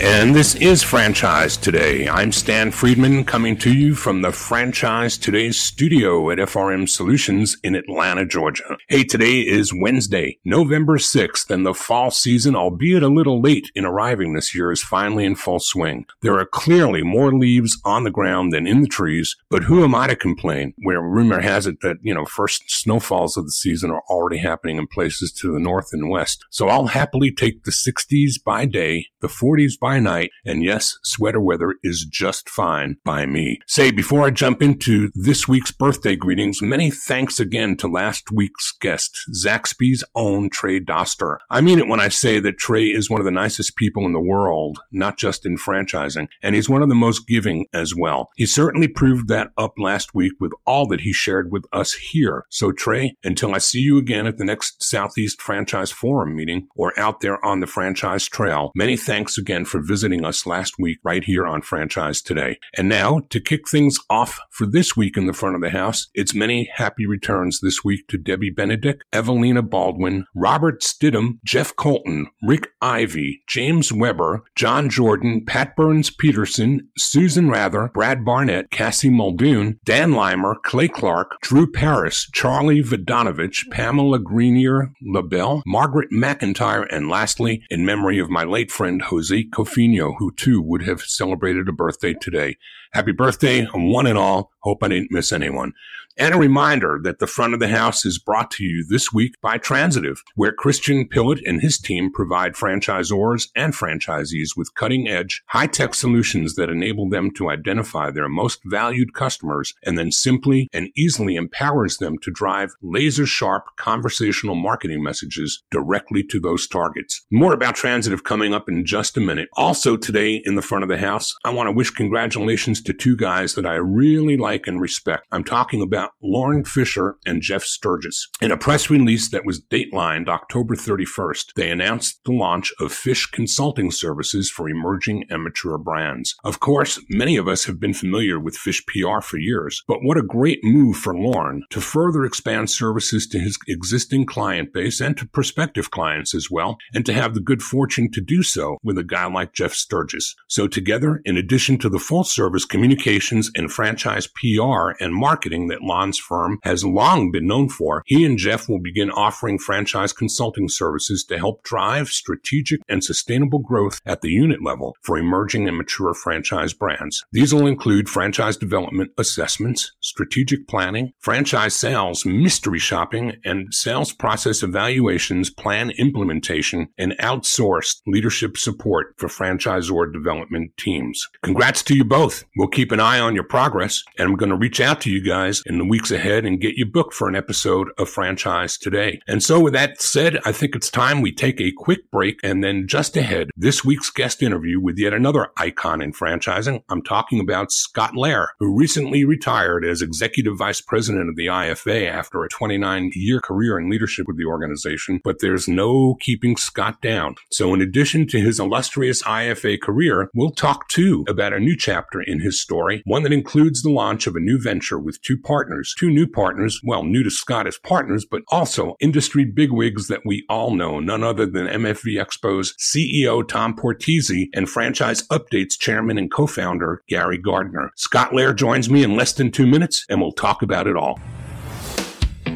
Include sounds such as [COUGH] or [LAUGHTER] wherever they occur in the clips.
And this is Franchise Today. I'm Stan Friedman coming to you from the Franchise Today studio at FRM Solutions in Atlanta, Georgia. Hey, today is Wednesday, November 6th, and the fall season, albeit a little late in arriving this year, is finally in full swing. There are clearly more leaves on the ground than in the trees, but who am I to complain where rumor has it that, you know, first snowfalls of the season are already happening in places to the north and west. So I'll happily take the 60s by day, the 40s by by night. And yes, sweater weather is just fine by me. Say, before I jump into this week's birthday greetings, many thanks again to last week's guest, Zaxby's own Trey Doster. I mean it when I say that Trey is one of the nicest people in the world, not just in franchising, and he's one of the most giving as well. He certainly proved that up last week with all that he shared with us here. So Trey, until I see you again at the next Southeast Franchise Forum meeting or out there on the franchise trail, many thanks again for for visiting us last week right here on Franchise Today. And now, to kick things off for this week in the front of the house, it's many happy returns this week to Debbie Benedict, Evelina Baldwin, Robert Stidham, Jeff Colton, Rick Ivy, James Weber, John Jordan, Pat Burns Peterson, Susan Rather, Brad Barnett, Cassie Muldoon, Dan Limer, Clay Clark, Drew Paris, Charlie Vodanovich, Pamela Greenier, LaBelle, Margaret McIntyre, and lastly, in memory of my late friend Jose Kof who too would have celebrated a birthday today. Happy birthday, one and all. Hope I didn't miss anyone. And a reminder that the front of the house is brought to you this week by Transitiv, where Christian Pillett and his team provide franchisors and franchisees with cutting edge, high tech solutions that enable them to identify their most valued customers and then simply and easily empowers them to drive laser sharp conversational marketing messages directly to those targets. More about Transitiv coming up in just a minute. Also today in the front of the house, I want to wish congratulations to two guys that I really like and respect. I'm talking about Lorne Fisher and Jeff Sturgis. In a press release that was datelined October 31st, they announced the launch of Fish Consulting Services for emerging and mature brands. Of course, many of us have been familiar with Fish PR for years, but what a great move for Lorne to further expand services to his existing client base and to prospective clients as well, and to have the good fortune to do so with a guy like Jeff Sturgis. So together, in addition to the full service communications and franchise PR and marketing that Lorne's firm has long been known for, he and Jeff will begin offering franchise consulting services to help drive strategic and sustainable growth at the unit level for emerging and mature franchise brands. These will include franchise development assessments, strategic planning, franchise sales, mystery shopping, and sales process evaluations, plan implementation, and outsourced leadership support for franchisor development teams. Congrats to you both. We'll keep an eye on your progress, and I'm going to reach out to you guys in the weeks ahead and get you booked for an episode of Franchise Today. And so with that said, I think it's time we take a quick break and then just ahead, this week's guest interview with yet another icon in franchising. I'm talking about Scott Lehr, who recently retired as executive vice president of the IFA after a 29 year career in leadership with the organization. But there's no keeping Scott down. So in addition to his illustrious IFA career, we'll talk too about a new chapter in his story, one that includes the launch of a new venture with two partners partners, two new partners, well, new to Scott as partners, but also industry bigwigs that we all know, none other than MFV Expo's CEO Tom Portesy and Franchise Updates chairman and co-founder Gary Gardner. Scott Lehr joins me in less than two minutes, and we'll talk about it all.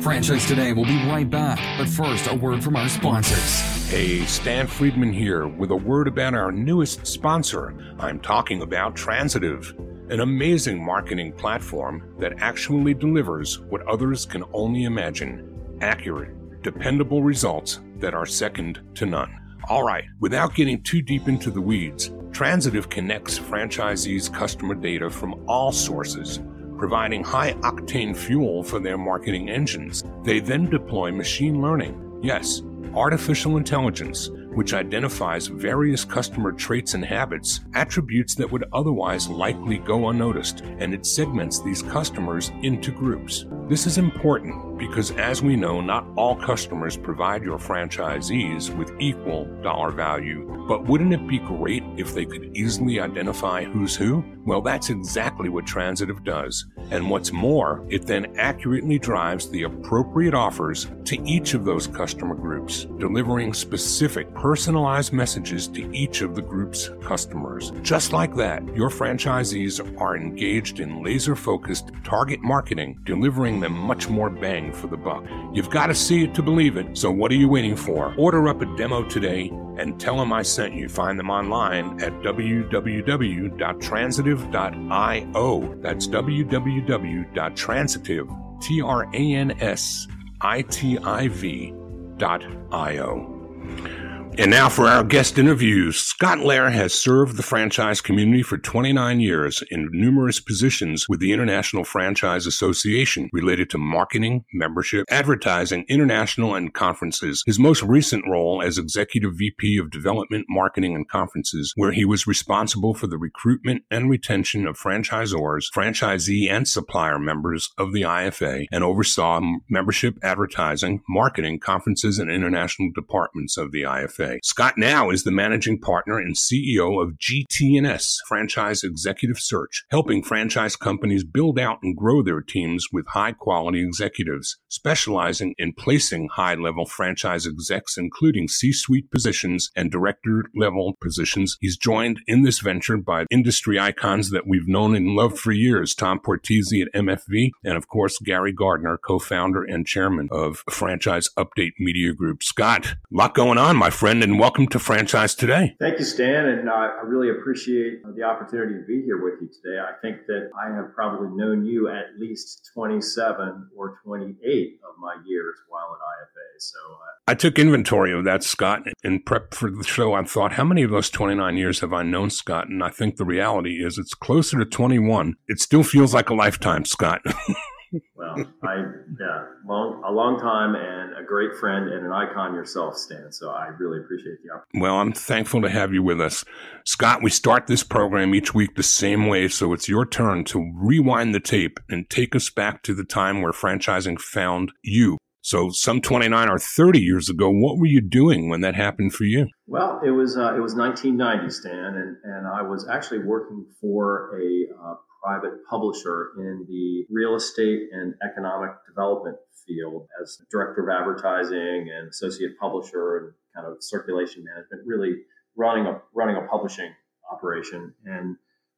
Franchise Today will be right back, but first, a word from our sponsors. Hey, Stan Friedman here with a word about our newest sponsor. I'm talking about Transitiv an amazing marketing platform that actually delivers what others can only imagine accurate, dependable results that are second to none. All right, without getting too deep into the weeds, Transitiv connects franchisees' customer data from all sources, providing high octane fuel for their marketing engines. They then deploy machine learning, yes, artificial intelligence which identifies various customer traits and habits, attributes that would otherwise likely go unnoticed, and it segments these customers into groups. This is important because, as we know, not all customers provide your franchisees with equal dollar value. But wouldn't it be great if they could easily identify who's who? Well, that's exactly what Transitiv does. And what's more, it then accurately drives the appropriate offers to each of those customer groups, delivering specific personalized messages to each of the group's customers. Just like that, your franchisees are engaged in laser focused target marketing, delivering them much more bang for the buck. You've got to see it to believe it, so what are you waiting for? Order up a demo today and tell them I sent you. Find them online at www.transitiv.io. That's www.transitiv, T-R-A-N-S-I-T-I-V dot I-O. And now for our guest interviews. Scott Lehr has served the franchise community for 29 years in numerous positions with the International Franchise Association related to marketing, membership, advertising, international, and conferences. His most recent role as Executive VP of Development, Marketing, and Conferences, where he was responsible for the recruitment and retention of franchisors, franchisee, and supplier members of the IFA, and oversaw membership, advertising, marketing, conferences, and international departments of the IFA. Scott now is the managing partner and CEO of GT&S, Franchise Executive Search, helping franchise companies build out and grow their teams with high quality executives, specializing in placing high level franchise execs, including C suite positions and director level positions. He's joined in this venture by industry icons that we've known and loved for years Tom Portesy at MFV, and of course, Gary Gardner, co founder and chairman of Franchise Update Media Group. Scott, a lot going on, my friend friend, and welcome to Franchise Today. Thank you, Stan, and uh, I really appreciate the opportunity to be here with you today. I think that I have probably known you at least 27 or 28 of my years while at IFA. So uh, I took inventory of that, Scott, in prep for the show. I thought, how many of those 29 years have I known Scott? And I think the reality is it's closer to 21. It still feels like a lifetime, Scott. [LAUGHS] well, I yeah, long a long time and a great friend and an icon yourself, Stan. So I really appreciate the opportunity. Well, I'm thankful to have you with us, Scott. We start this program each week the same way, so it's your turn to rewind the tape and take us back to the time where franchising found you. So, some 29 or 30 years ago, what were you doing when that happened for you? Well, it was uh, it was 1990, Stan, and, and I was actually working for a uh, private publisher in the real estate and economic development field as director of advertising and associate publisher and kind of circulation management, really running a running a publishing operation. And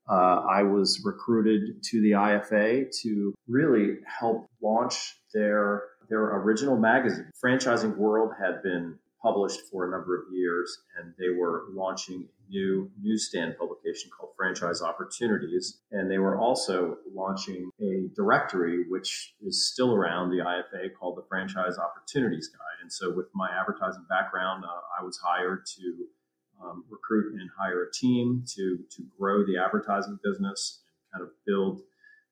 uh, I was recruited to the IFA to really help launch their their original magazine. Franchising World had been published for a number of years, and they were launching a new newsstand publication called Franchise Opportunities. And they were also launching a directory, which is still around the IFA, called the Franchise Opportunities Guide. And so, with my advertising background, uh, I was hired to um, recruit and hire a team to to grow the advertising business and kind of build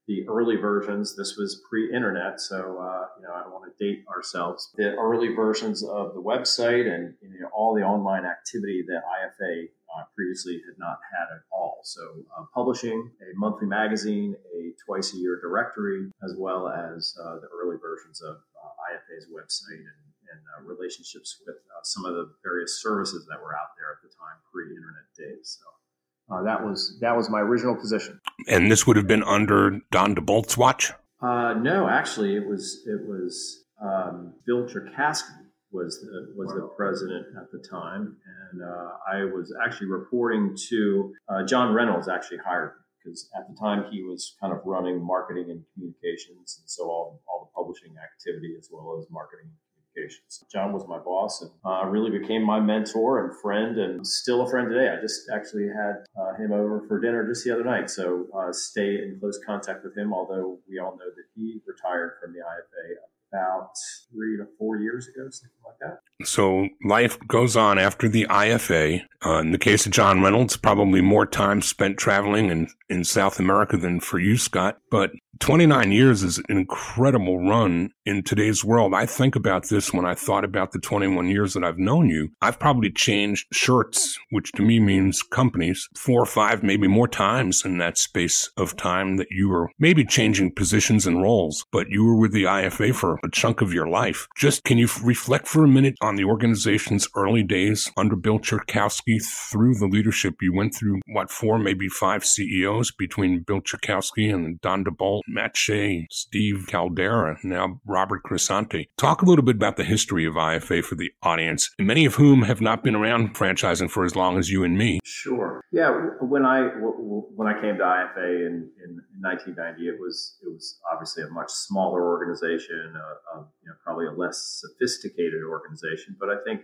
the early versions. This was pre-internet, so uh, you know I don't want to date ourselves. The early versions of the website and you know, all the online activity that IFA uh, previously had not had at all. So uh, publishing a monthly magazine, a twice a year directory, as well as uh, the early versions of uh, IFA's website and, and uh, relationships with some of the various services that were out there at the time, pre-internet days. So. Uh, that was that was my original position. And this would have been under Don DeBolt's watch. Uh, no, actually, it was it was um, Bill Cherkasky was the, was the president at the time, and uh, I was actually reporting to uh, John Reynolds. Actually hired because at the time he was kind of running marketing and communications, and so all all the publishing activity as well as marketing communications. John was my boss and uh, really became my mentor and friend, and still a friend today. I just actually had uh, him over for dinner just the other night, so uh, stay in close contact with him. Although we all know that he retired from the IFA about three to four years ago, something like that. So life goes on after the IFA. Uh, in the case of John Reynolds, probably more time spent traveling and in South America than for you, Scott. But 29 years is an incredible run in today's world. I think about this when I thought about the 21 years that I've known you. I've probably changed shirts, which to me means companies, four or five, maybe more times in that space of time that you were maybe changing positions and roles, but you were with the IFA for a chunk of your life. Just can you reflect for a minute on the organization's early days under Bill Cherkasky through the leadership you went through, what, four, maybe five CEOs between Bill Cherkasky and Don DeBolt Matt Shay, Steve Caldeira, now Robert Cresanti. Talk a little bit about the history of IFA for the audience, many of whom have not been around franchising for as long as you and me. Sure. Yeah. When I when I came to IFA in, in 1990, it was it was obviously a much smaller organization, a, a, you know, probably a less sophisticated organization, but I think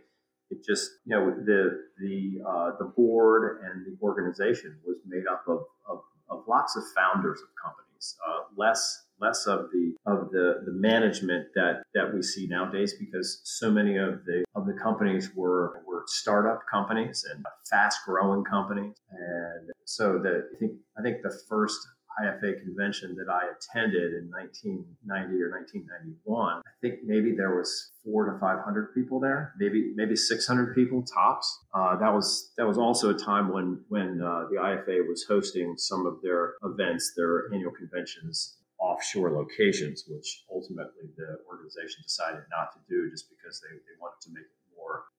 it just you know the the uh, the board and the organization was made up of, of, lots of founders of companies uh, less less of the of the the management that that we see nowadays because so many of the of the companies were were startup companies and fast growing companies. And so that I think I think the first IFA convention that I attended in 1990 or 1991, I think maybe there was four to 500 people there, maybe maybe 600 people tops. Uh, that was that was also a time when when uh, the IFA was hosting some of their events, their annual conventions offshore locations, which ultimately the organization decided not to do just because they, they wanted to make it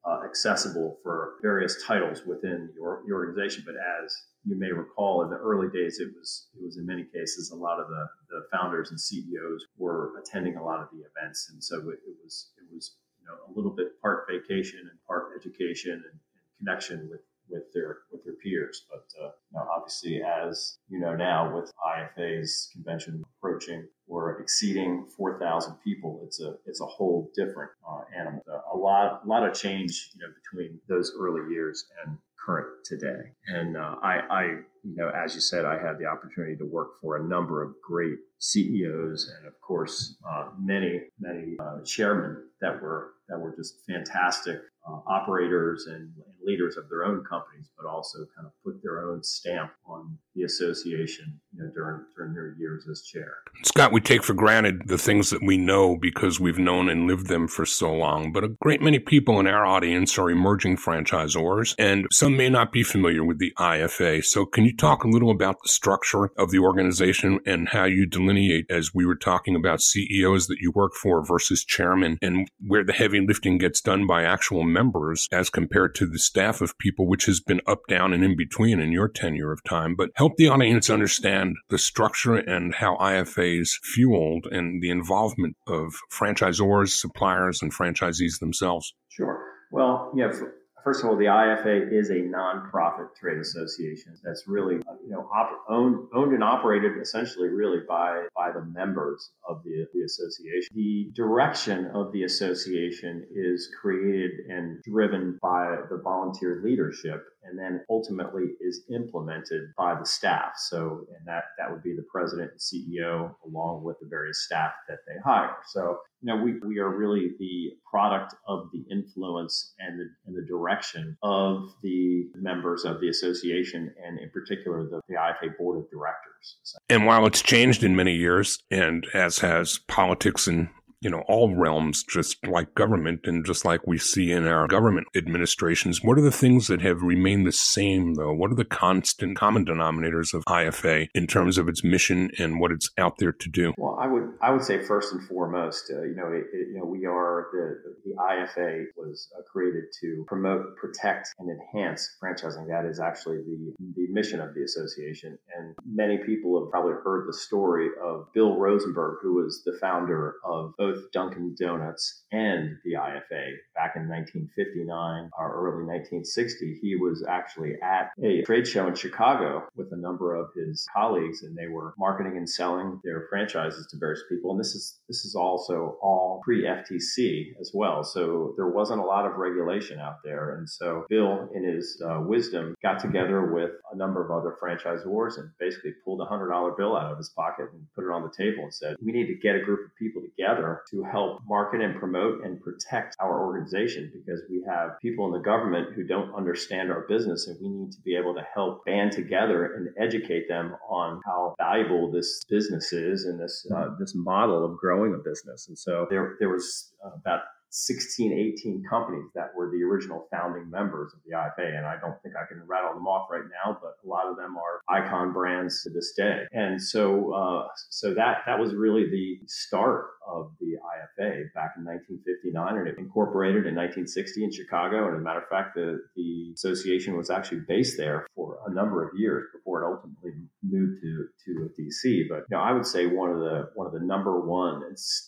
uh, accessible for various titles within your, your organization. But as you may recall, in the early days, it was it was in many cases a lot of the, the founders and CEOs were attending a lot of the events, and so it, it was it was you know a little bit part vacation and part education and, and connection with with their with their peers. But uh, you know, obviously, as you know now, with IFA's convention approaching or exceeding 4,000 people, it's a it's a whole different uh, animal. A lot a lot of change, you know, between those early years and current today. And uh, I, I, you know, as you said, I had the opportunity to work for a number of great CEOs and, of course, uh, many, many uh, chairmen that were that were just fantastic uh, operators and, and, leaders of their own companies, but also kind of put their own stamp on the association you know, during during years as chair. Scott, we take for granted the things that we know because we've known and lived them for so long, but a great many people in our audience are emerging franchisors, and some may not be familiar with the IFA. So, can you talk a little about the structure of the organization and how you delineate, as we were talking about CEOs that you work for versus chairman, and where the heavy lifting gets done by actual members as compared to the staff of people, which has been up, down, and in between in your tenure of time. But help the audience understand the structure and how IFA is fueled and the involvement of franchisors, suppliers, and franchisees themselves. Sure. Well, yeah, First of all, the IFA is a nonprofit trade association that's really, you know, op- owned, owned and operated essentially really by, by the members of the, the association. The direction of the association is created and driven by the volunteer leadership and then ultimately is implemented by the staff. So, and that, that would be the president and CEO along with the various staff that they hire. So, you know, we, we are really the product of the influence and the, and the direction of the members of the association and in particular the, the IFA board of directors. And while it's changed in many years and as has politics and you know, all realms, just like government and just like we see in our government administrations. What are the things that have remained the same, though? What are the constant common denominators of IFA in terms of its mission and what it's out there to do? Well, I would I would say first and foremost, uh, you know, it, it, you know, we are the the IFA was uh, created to promote, protect, and enhance franchising. That is actually the the mission of the association. And many people have probably heard the story of Bill Rosenberg, who was the founder of both Dunkin' Donuts and the IFA back in 1959 or early 1960. He was actually at a trade show in Chicago with a number of his colleagues, and they were marketing and selling their franchises to various people. And this is this is also all pre FTC as well, so there wasn't a lot of regulation out there. And so Bill, in his uh, wisdom, got together with a number of other franchisors and basically pulled a hundred dollar bill out of his pocket and put it on the table and said, "We need to get a group of people together to help market and promote and protect our organization because we have people in the government who don't understand our business and we need to be able to help band together and educate them on how valuable this business is and this uh, this model of growing a business. And so there there was uh, about 16, 18 companies that were the original founding members of the IFA. And I don't think I can rattle them off right now, but a lot of them are icon brands to this day. And so, uh, so that, that was really the start of the IFA back in 1959, and it incorporated in 1960 in Chicago. And as a matter of fact, the, the association was actually based there for a number of years before it ultimately moved to to DC. But you know, I would say one of the one of the number one,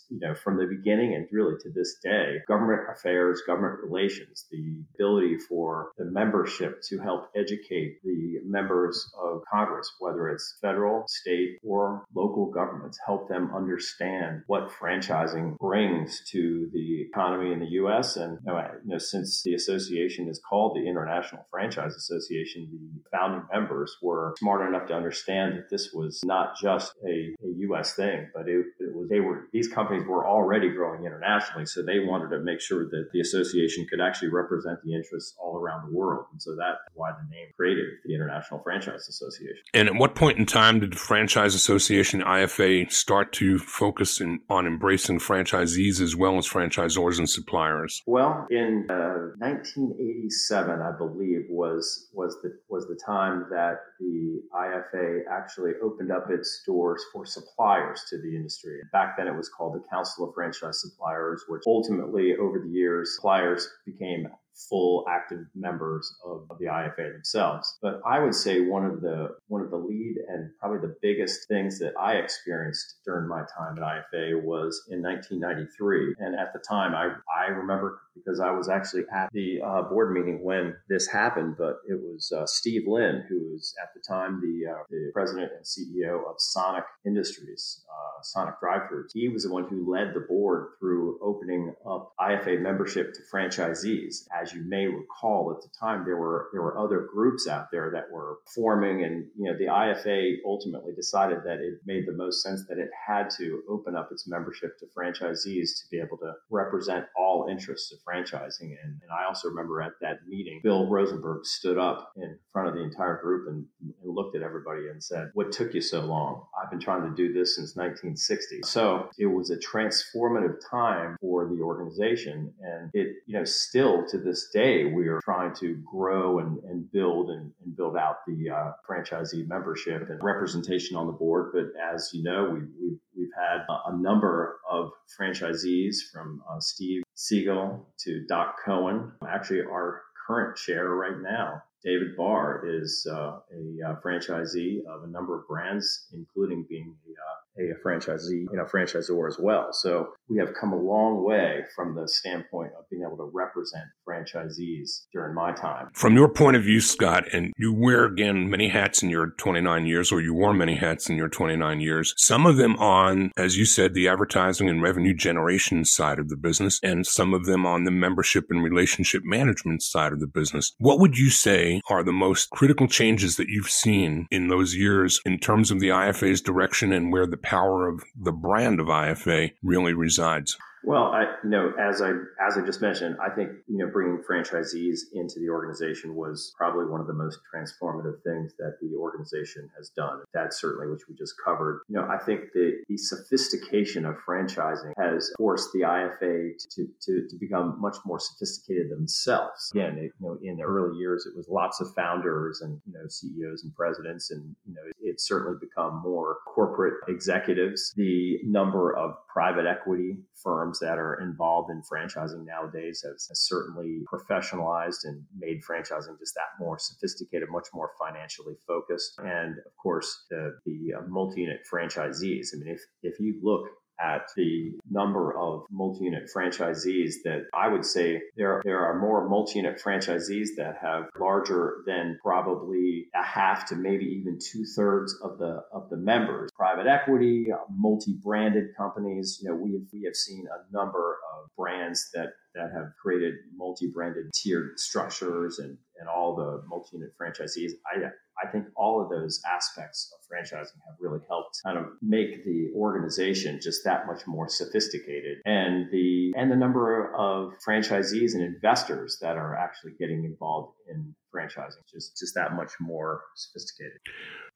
you know, from the beginning and really to this day, government affairs, government relations, the ability for the membership to help educate the members of Congress, whether it's federal, state, or local governments, help them understand what franchising brings to the economy in the U.S. And you know, since the association is called the International Franchise Association, the founding members were smart enough to understand that this was not just a, a U.S. thing, but it, it was they were these companies were already growing internationally, so they wanted to make sure that the association could actually represent the interests all around the world, and so that's why the name created the International Franchise Association. And at what point in time did the Franchise Association IFA start to focus in, on embracing franchisees as well as franchisors and suppliers? Well, in uh, 1987, I believe was was the was the time that the IFA actually opened up its doors for suppliers to the industry. Back then, it was called the Council of Franchise Suppliers, which ultimately, over the years, suppliers became full active members of, the IFA themselves. But I would say one of the one of the lead and probably the biggest things that I experienced during my time at IFA was in 1993. And at the time, I I remember because I was actually at the uh, board meeting when this happened. But it was uh, Steve Lynn who was at the time the uh, the president and CEO of Sonic Industries, uh, Sonic Drive-Thrus. He was the one who led the board through opening up IFA membership to franchisees as you may recall, at the time there were there were other groups out there that were forming, and you know the IFA ultimately decided that it made the most sense that it had to open up its membership to franchisees to be able to represent all interests of franchising. And, and I also remember at that meeting, Bill Rosenberg stood up in front of the entire group and, and looked at everybody and said, "What took you so long? I've been trying to do this since 1960." So it was a transformative time for the organization, and it you know still to this this day, we are trying to grow and, and build and, and, build out the uh, franchisee membership and representation on the board. But as you know, we, we've, we've had a number of franchisees from uh, Steve Siegel to Doc Cohen. Actually, our current chair right now, David Barr, is uh, a uh, franchisee of a number of brands, including being a a franchisee, you know, franchisor as well. So we have come a long way from the standpoint of being able to represent franchisees during my time. From your point of view, Scott, and you wear again many hats in your 29 years, or you wore many hats in your 29 years, some of them on, as you said, the advertising and revenue generation side of the business, and some of them on the membership and relationship management side of the business. What would you say are the most critical changes that you've seen in those years in terms of the IFA's direction and where the power of the brand of IFA really resides? Well, I you know as I as I just mentioned, I think you know bringing franchisees into the organization was probably one of the most transformative things that the organization has done. That certainly, which we just covered. You know, I think that the sophistication of franchising has forced the IFA to to, to become much more sophisticated themselves. Again, it, you know, in the early years, it was lots of founders and you know CEOs and presidents, and you know it's certainly become more corporate executives. The number of private equity firms that are involved in franchising nowadays has, has, certainly professionalized and made franchising just that more sophisticated, much more financially focused. And of course, the, the uh, multi unit franchisees. I mean, if, if you look at the number of multi-unit franchisees that I would say there, there are more multi-unit franchisees that have larger than probably a half to maybe even two thirds of the of the members. Private equity, multi-branded companies. You know, we have, we have seen a number of brands that that have created multi-branded tiered structures and, and all the multi-unit franchisees. I I think all of those aspects of franchising have really helped kind of make the organization just that much more sophisticated. And the and the number of franchisees and investors that are actually getting involved in franchising just just that much more sophisticated.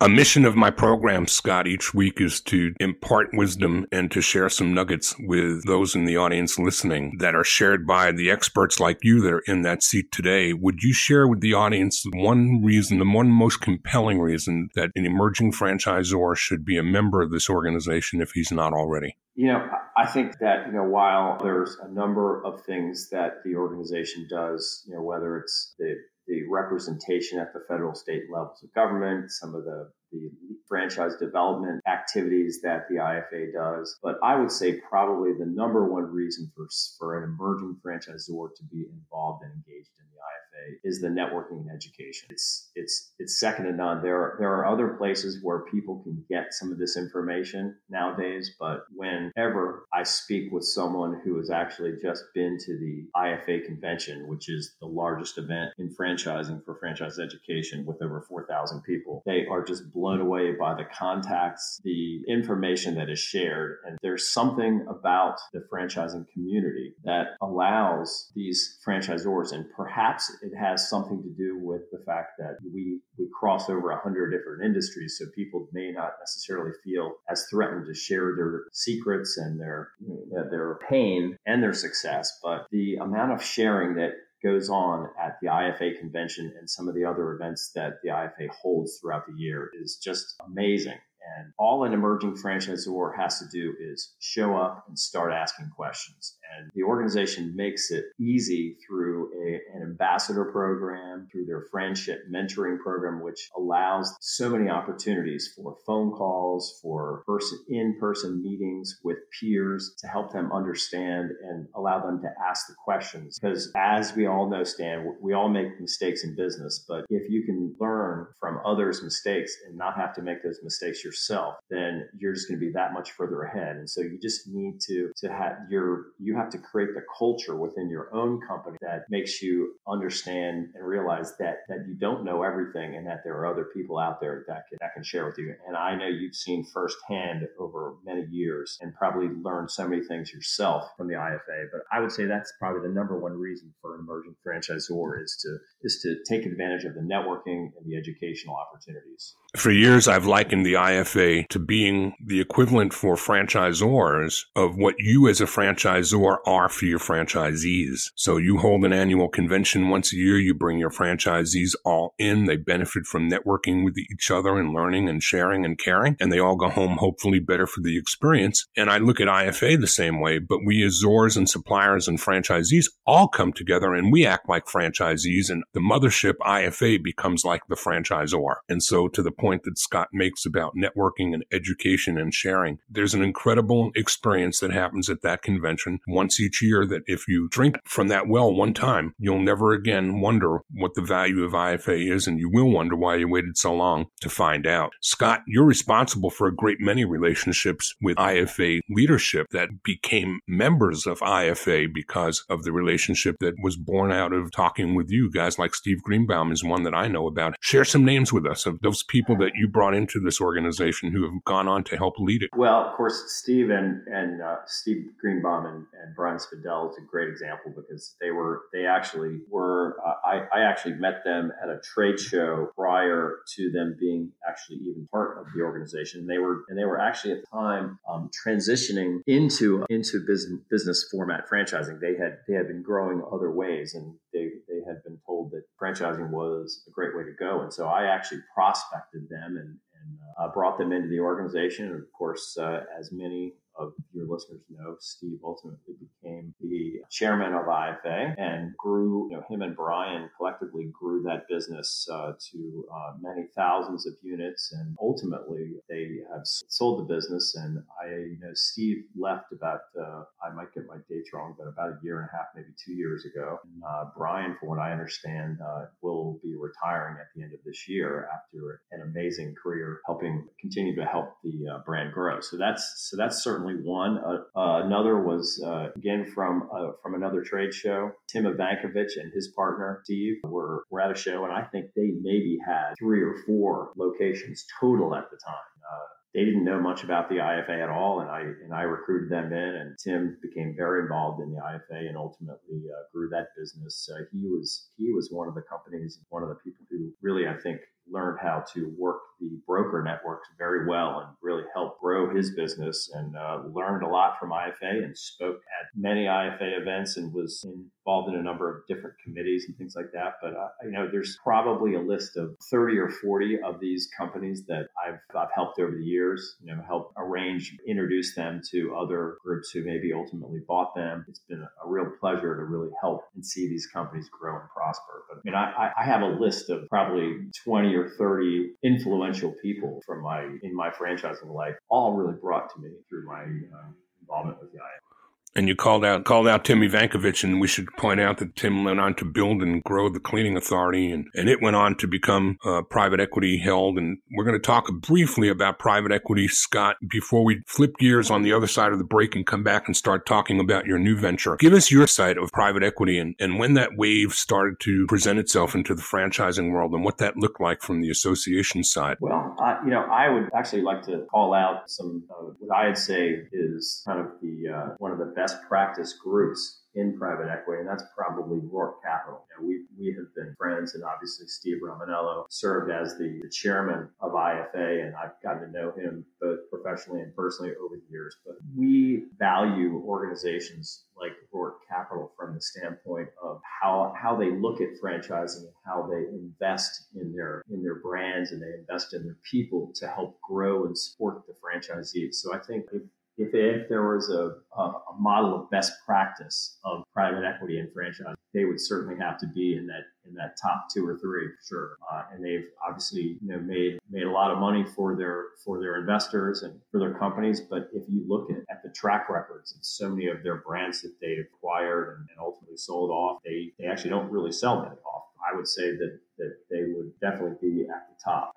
A mission of my program scott each week is to impart wisdom and to share some nuggets with those in the audience listening that are shared by the experts like you that are in that seat today. Would you share with the audience one reason the one most compelling reason that an emerging franchisor should be a member of this organization if he's not already? You know, I think that, you know, while there's a number of things that the organization does, you know, whether it's the the representation at the federal, state levels of government, some of the, the franchise development activities that the IFA does. But I would say probably the number one reason for, for an emerging franchisor to be involved and engaged in the IFA is the networking and education. It's it's it's second to none. There are, there are other places where people can get some of this information nowadays, but whenever I speak with someone who has actually just been to the IFA convention, which is the largest event in franchising for franchise education with over 4,000 people, they are just blown away by the contacts, the information that is shared, and there's something about the franchising community that allows these franchisors and perhaps it has something to do with the fact that we we cross over a hundred different industries, so people may not necessarily feel as threatened to share their secrets and their their pain and their success. But the amount of sharing that goes on at the IFA convention and some of the other events that the IFA holds throughout the year is just amazing. And all an emerging franchisor has to do is show up and start asking questions. And the organization makes it easy through a, an ambassador program, through their friendship mentoring program, which allows so many opportunities for phone calls, for person in-person meetings with peers to help them understand and allow them to ask the questions. Because as we all know, Stan, we all make mistakes in business, but if you can learn from others' mistakes and not have to make those mistakes yourself, then you're just going to be that much further ahead. And so you just need to to have your you have to create the culture within your own company that makes you understand and realize that that you don't know everything and that there are other people out there that can that can share with you. And I know you've seen firsthand over many years and probably learned so many things yourself from the IFA. But I would say that's probably the number one reason for an emerging franchisor is to is to take advantage of the networking and the educational opportunities. For years, I've likened the IFA to being the equivalent for franchisors of what you as a franchisor are for your franchisees. So you hold an annual convention once a year. You bring your franchisees all in. They benefit from networking with each other and learning and sharing and caring. And they all go home hopefully better for the experience. And I look at IFA the same way, but we as ZORs and suppliers and franchisees all come together and we act like franchisees and the mothership IFA becomes like the franchisor. And so to the point that Scott makes about networking and education and sharing. There's an incredible experience that happens at that convention once each year that if you drink from that well one time, you'll never again wonder what the value of IFA is, and you will wonder why you waited so long to find out. Scott, you're responsible for a great many relationships with IFA leadership that became members of IFA because of the relationship that was born out of talking with you. Guys like Steve Greenbaum is one that I know about. Share some names with us of those people that you brought into this organization who have gone on to help lead it? Well, of course, Steve and, and uh, Steve Greenbaum and, and Brian Spindel is a great example because they were they actually were uh, I, I actually met them at a trade show prior to them being actually even part of the organization. They were and they were actually at the time um, transitioning into into business business format franchising. They had they had been growing other ways and they they had been told that franchising was a great way to go. And so I actually prospected them and, and uh, brought them into the organization. And of course, uh, as many of your listeners know, Steve ultimately became the chairman of IFA and grew, you know, him and Brian collectively grew that business uh, to uh, many thousands of units. And ultimately, they have sold the business. And I you know Steve left about, uh, I might get my dates wrong, but about a year and a half, maybe two years ago. And, uh, Brian, from what I understand, uh, will be retiring at the end of this year after an amazing career helping continue to help the uh, brand grow. So that's, so that's certainly certainly one. Uh, uh, another was uh, again from uh, from another trade show. Tim Ivankovich and his partner Steve were were at a show, and I think they maybe had three or four locations total at the time. Uh, they didn't know much about the IFA at all, and I and I recruited them in. And Tim became very involved in the IFA and ultimately uh, grew that business. Uh, he was he was one of the companies, one of the people who really I think learned how to work the broker networks very well and really helped grow his business and uh, learned a lot from IFA and spoke at many IFA events and was involved in a number of different committees and things like that. But uh, you know, there's probably a list of 30 or 40 of these companies that I've, I've helped over the years. You know, help arrange, introduce them to other groups who maybe ultimately bought them. It's been a, real pleasure to really help and see these companies grow and prosper. But I mean, I, I have a list of probably 20 or 30 influential people from my in my franchising life, all really brought to me through my uh, involvement with the IFA. And you called out called out Tim Ivankovich, and we should point out that Tim went on to build and grow the cleaning authority, and, and it went on to become uh, private equity held. And we're going to talk briefly about private equity, Scott, before we flip gears on the other side of the break and come back and start talking about your new venture. Give us your side of private equity and, and when that wave started to present itself into the franchising world and what that looked like from the association side. Well, uh, you know, I would actually like to call out some uh, what I'd say is kind of the uh, one of the best best practice groups in private equity, and that's probably Roark Capital. You know, we, we have been friends, and obviously Steve Romaniello served as the, the chairman of IFA, and I've gotten to know him both professionally and personally over the years. But we value organizations like Roark Capital from the standpoint of how how they look at franchising and how they invest in their in their brands and they invest in their people to help grow and support the franchisees. So I think if if, if there was a, a, a, model of best practice of private equity and franchise, they would certainly have to be in that in that top two or three, sure. Uh, and they've obviously you know made made a lot of money for their for their investors and for their companies. But if you look at, at the track records and so many of their brands that they acquired and, and ultimately sold off, they they actually don't really sell many off. I would say that that they would definitely be at the top.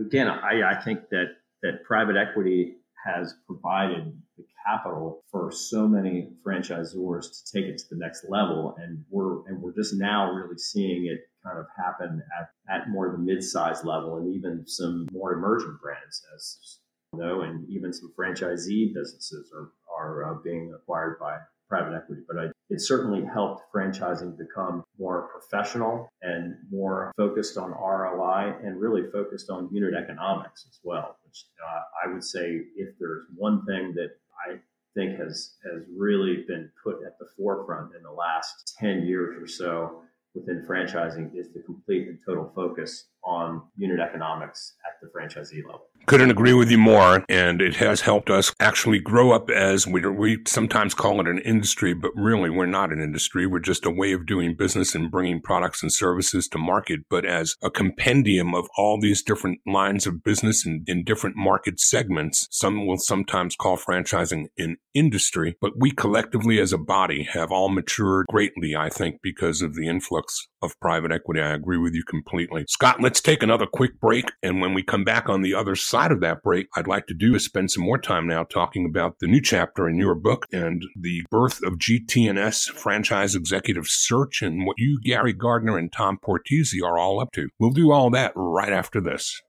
Again, I, I think that that private equity has provided the capital for so many franchisors to take it to the next level. And we're, and we're just now really seeing it kind of happen at, at more of the mid-sized level and even some more emerging brands as you know, and even some franchisee businesses are, are uh, being acquired by private equity, but I, it certainly helped franchising become more professional and more focused on ROI and really focused on unit economics as well. Uh, I would say, if there's one thing that I think has has really been put at the forefront in the last ten years or so within franchising, is the complete and total focus on unit economics at the franchisee level. Couldn't agree with you more. And it has helped us actually grow up as we, we sometimes call it an industry, but really we're not an industry. We're just a way of doing business and bringing products and services to market, but as a compendium of all these different lines of business in, in different market segments. Some will sometimes call franchising an industry, but we collectively as a body have all matured greatly, I think, because of the influx of private equity. I agree with you completely. Scott, let's take another quick break. And when we come back on the other side of that break, I'd like to do is spend some more time now talking about the new chapter in your book and the birth of GT&S franchise executive search and what you, Gary Gardner, and Tom Portesy are all up to. We'll do all that right after this.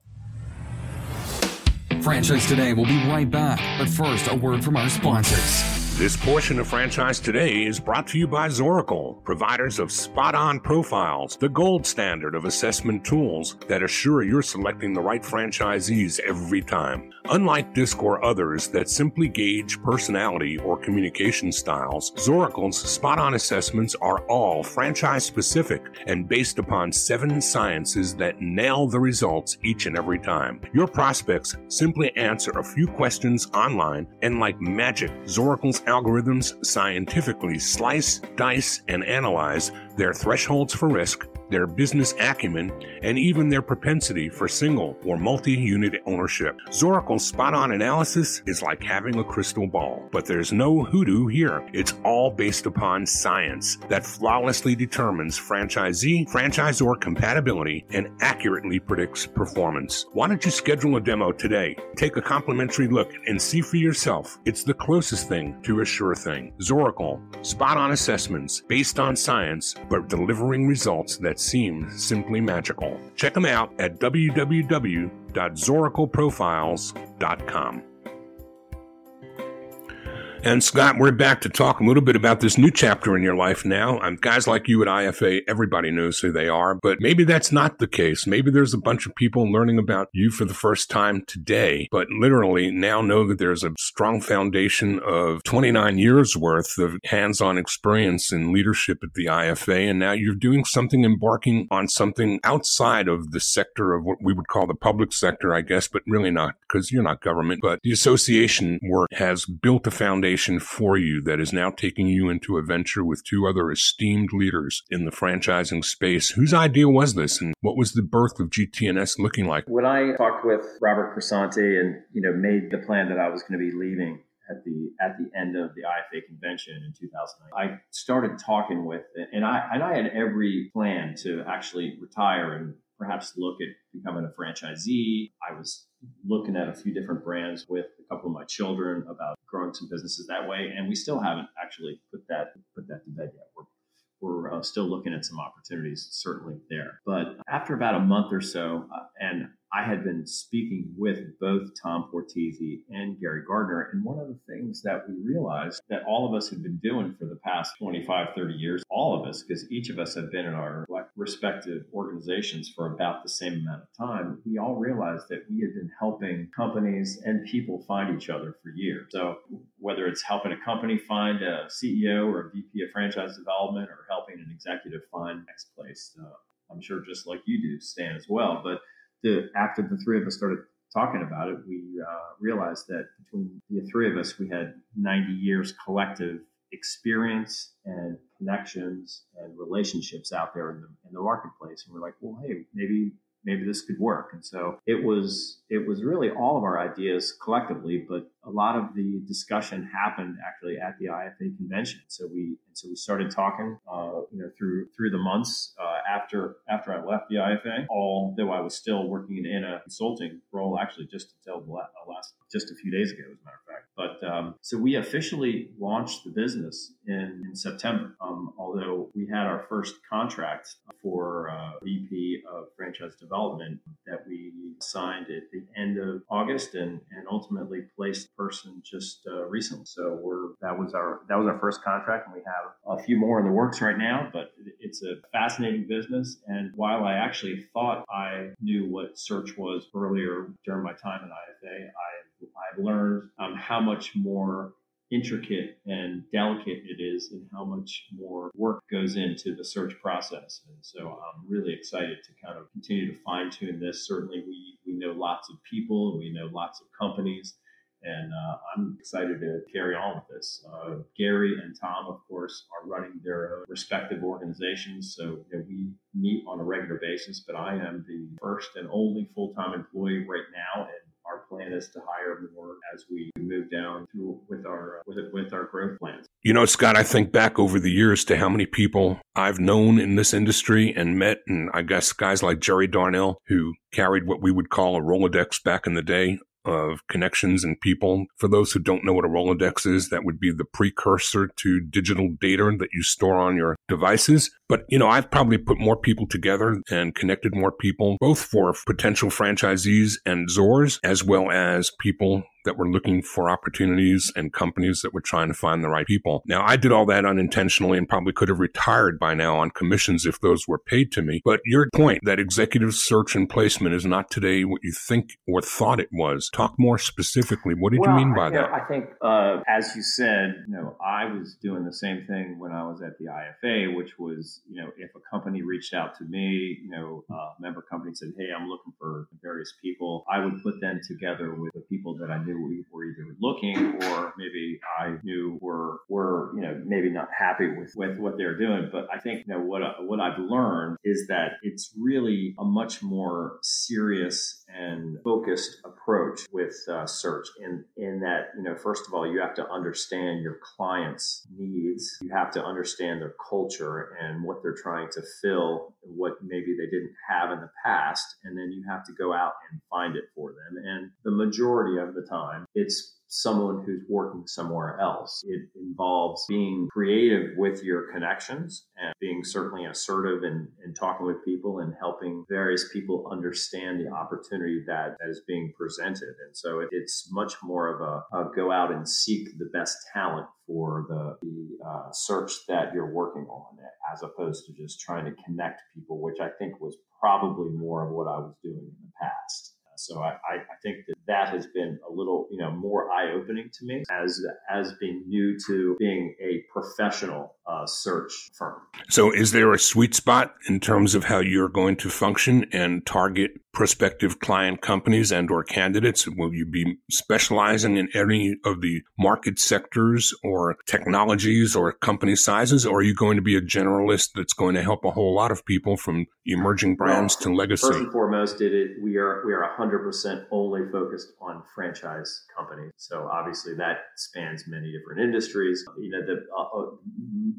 Franchise Today will be right back. But first, a word from our sponsors. This portion of Franchise Today is brought to you by Zoracle, providers of spot on profiles, the gold standard of assessment tools that assure you're selecting the right franchisees every time. Unlike DISC or others that simply gauge personality or communication styles, Zoracle's spot on assessments are all franchise specific and based upon seven sciences that nail the results each and every time. Your prospects simply answer a few questions online, and like magic, Zoracle's algorithms scientifically slice, dice, and analyze their thresholds for risk their business acumen, and even their propensity for single or multi unit ownership. Zoracle's spot on analysis is like having a crystal ball, but there's no hoodoo here. It's all based upon science that flawlessly determines franchisee franchisor compatibility and accurately predicts performance. Why don't you schedule a demo today? Take a complimentary look and see for yourself. It's the closest thing to a sure thing. Zoracle, spot on assessments based on science, but delivering results that seem simply magical. Check them out at www.zoracleprofiles.com. And Scott, we're back to talk a little bit about this new chapter in your life now. Um, guys like you at IFA, everybody knows who they are, but maybe that's not the case. Maybe there's a bunch of people learning about you for the first time today, but literally now know that there's a strong foundation of 29 years worth of hands-on experience in leadership at the IFA. And now you're doing something, embarking on something outside of the sector of what we would call the public sector, I guess, but really not because you're not government. But the association work has built a foundation foundation for you that is now taking you into a venture with two other esteemed leaders in the franchising space. Whose idea was this and what was the birth of GT&S looking like? When I talked with Robert Cresanti and, you know, made the plan that I was going to be leaving at the at the end of the IFA convention in 2009. I started talking with and I and I had every plan to actually retire and perhaps look at becoming a franchisee. I was looking at a few different brands with a couple of my children about growing some businesses that way, and we still haven't actually put that put that to bed yet. We're we're uh, still looking at some opportunities, certainly there. But after about a month or so, uh, and I had been speaking with both Tom Portesy and Gary Gardner. And one of the things that we realized that all of us had been doing for the past 25, 30 years, all of us, because each of us have been in our respective organizations for about the same amount of time, we all realized that we had been helping companies and people find each other for years. So whether it's helping a company find a CEO or a VP of franchise development or helping an executive find next place, uh, I'm sure just like you do, Stan, as well. But the after the three of us started talking about it, we uh, realized that between the three of us, we had 90 years collective experience and connections and relationships out there in the, in the marketplace. And we're like, well, hey, maybe maybe this could work. And so it was it was really all of our ideas collectively, but a lot of the discussion happened actually at the IFA convention. So we so we started talking, uh, you know, through through the months uh, after after I left the IFA. Although I was still working in a consulting role, actually, just until the last just a few days ago, as a matter of fact. But um, so we officially launched the business in, in September. Um, although we had our first contract for uh, VP of franchise development that we signed at the end of August and, and ultimately placed person just uh, recently. So we're that was our that was our first contract, and we have a few more in the works right now. But it's a fascinating business, and while I actually thought I knew what search was earlier during my time at IFA, I I've learned um, how much more intricate and delicate it is and how much more work goes into the search process. And so I'm really excited to kind of continue to fine tune this. Certainly we, we know lots of people, and we know lots of companies, and uh, I'm excited to carry on with this. Uh, Gary and Tom, of course, are running their respective organizations, so you know, we meet on a regular basis. But I am the first and only full-time employee right now, and our plan is to hire more as we move down through with our with with our growth plans. You know, Scott, I think back over the years to how many people I've known in this industry and met, and I guess guys like Jerry Darnell who carried what we would call a Rolodex back in the day of connections and people. For those who don't know what a Rolodex is, that would be the precursor to digital data that you store on your devices. But, you know, I've probably put more people together and connected more people, both for potential franchisees and Zors, as well as people that were looking for opportunities and companies that were trying to find the right people. Now, I did all that unintentionally and probably could have retired by now on commissions if those were paid to me. But your point that executive search and placement is not today what you think or thought it was. Talk more specifically. What did well, you mean by I, that? I think, uh, as you said, you know, I was doing the same thing when I was at the IFA, which was, you know, if a company reached out to me, you know, a member company said, "Hey, I'm looking for various people," I would put them together with the people that I knew we were either looking or maybe I knew were were you know maybe not happy with with what they're doing. But I think you know what what I've learned is that it's really a much more serious and focused approach with uh, search. In in that you know first of all you have to understand your clients' needs. You have to understand their culture and what they're trying to fill, what maybe they didn't have in the past, and then you have to go out and find it for them. And the majority of the time, it's someone who's working somewhere else. It involves being creative with your connections and being certainly assertive in, in talking with people and helping various people understand the opportunity that, that is being presented. And so it, it's much more of a, a, go out and seek the best talent for the, the uh, search that you're working on as opposed to just trying to connect people, which I think was probably more of what I was doing in the past. So I, I, think that that has been a little, you know, more eye opening to me as as being new to being a professional uh, search firm. So is there a sweet spot in terms of how you're going to function and target prospective client companies and or candidates? Will you be specializing in any of the market sectors or technologies or company sizes, or are you going to be a generalist that's going to help a whole lot of people from emerging brands well, to legacy? First and foremost, it, it, we are we are 100% only focused on franchise companies. So obviously that spans many different industries. You know, the uh, uh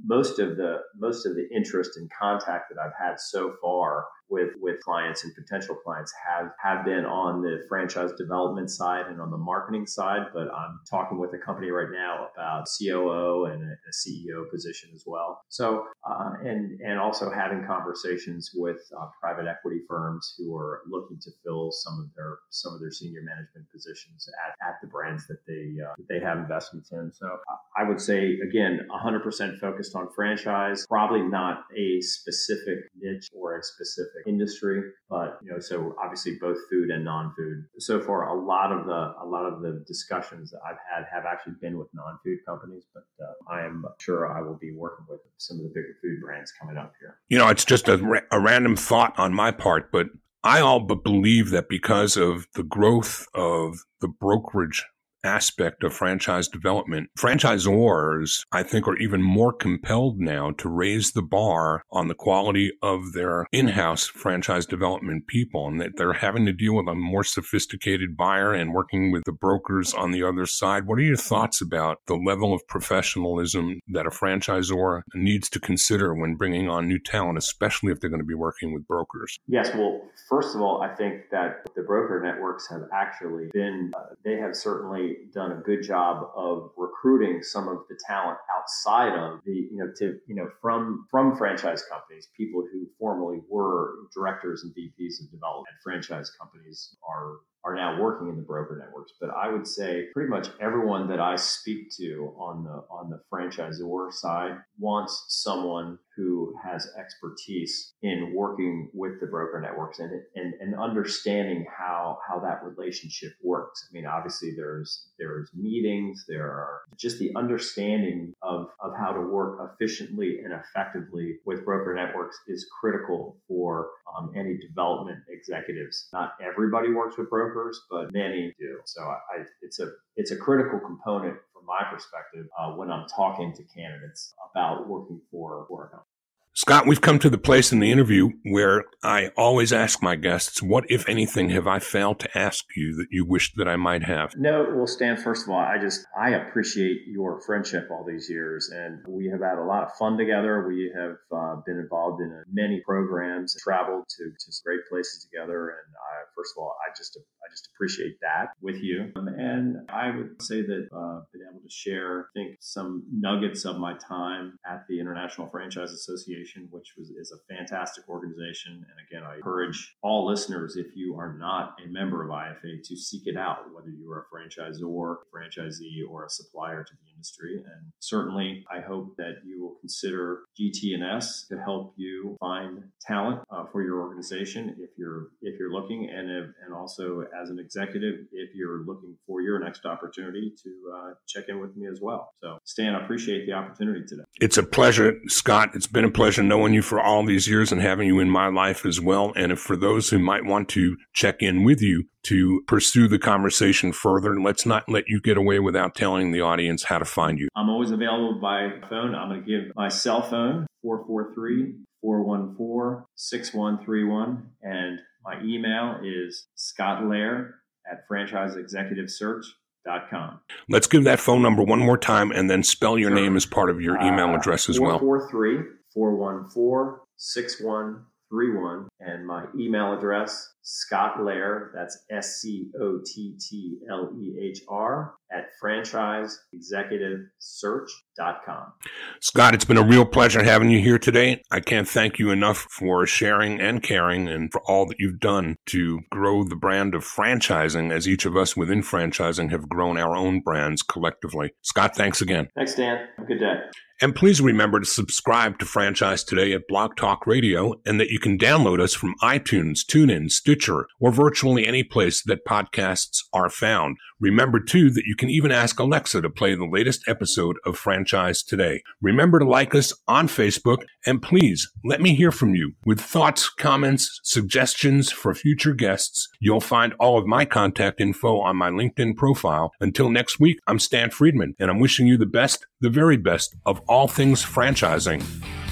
most of the most of the interest and contact that I've had so far with with clients and potential clients have have been on the franchise development side and on the marketing side. But I'm talking with a company right now about COO and a, CEO position as well. So uh, and and also having conversations with uh, private equity firms who are looking to fill some of their some of their senior management positions at, at the brands that they uh, that they have investments in. So I would say again, 100% focused on franchise. Probably not a specific niche or a specific industry, but you know, so obviously both food and non-food. So far, a lot of the a lot of the discussions that I've had have actually been with non-food companies, but uh, I am sure I will be working with some of the bigger food brands coming up here. You know, it's just a, a random thought on my part, but I all but believe that because of the growth of the brokerage aspect of franchise development, franchisors, I think, are even more compelled now to raise the bar on the quality of their in house franchise development people, and that they're having to deal with a more sophisticated buyer and working with the brokers on the other side. What are your thoughts about the level of professionalism that a franchisor needs to consider when bringing on new talent, especially if they're going to be working with brokers? Yes, well, first of all, I think that the broker networks have actually been, uh, they have certainly done a good job of recruiting some of the talent outside of the, you know, to, you know, from, from franchise companies, people who formerly were directors and VPs of development franchise companies are are now working in the broker networks. But I would say pretty much everyone that I speak to on the on the franchisor side wants someone who has expertise in working with the broker networks and and, and understanding how how that relationship works. I mean, obviously there's there's meetings, there are just the understanding of, of how to work efficiently and effectively with broker networks is critical for um, any development executives. Not everybody works with brokers but many do. So I, it's a it's a critical component from my perspective uh, when I'm talking to candidates about working for company. Scott, we've come to the place in the interview where I always ask my guests, what, if anything, have I failed to ask you that you wish that I might have? No, well, Stan, first of all, I just, I appreciate your friendship all these years. And we have had a lot of fun together. We have uh, been involved in many programs, traveled to, to great places together. And I, first of all, I just, I just appreciate that with you. Um, and I would say that uh, been able to share, I think, some nuggets of my time at the International Franchise Association Which was, is a fantastic organization. And again, I encourage all listeners, if you are not a member of IFA, to seek it out, whether you are a franchisor, franchisee, or a supplier to the industry. And certainly, I hope that you will consider GT&S to help you find talent uh, for your organization if you're if you're looking, and if, and also as an executive if you're looking for your next opportunity to uh, check in with me as well. So, Stan, I appreciate the opportunity today. It's a pleasure, Scott. It's been a pleasure knowing you for all these years and having you in my life as well. And if for those who might want to check in with you to pursue the conversation further, let's not let you get away without telling the audience how to find you. I'm always available by phone. I'm going to give my cell phone 443 414 6131 and my email is Scott Lehr at franchiseexecutivesearch.com. Let's give that phone number one more time and then spell your name as part of your email uh, address as well. 443 414 6131. And my email address, Scott Lehr, that's S C O T T L E H R, at franchiseexecutivesearch.com. Scott, it's been a real pleasure having you here today. I can't thank you enough for sharing and caring and for all that you've done to grow the brand of franchising as each of us within franchising have grown our own brands collectively. Scott, thanks again. Thanks, Dan. Have a good day. And please remember to subscribe to Franchise Today at Blog Talk Radio and that you can download us from iTunes, TuneIn, Stitcher, or virtually any place that podcasts are found. Remember too that you can even ask Alexa to play the latest episode of Franchise Today. Remember to like us on Facebook and please let me hear from you with thoughts, comments, suggestions for future guests. You'll find all of my contact info on my LinkedIn profile. Until next week, I'm Stan Friedman and I'm wishing you the best, the very best of all things franchising.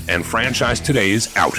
And Franchise Today is out.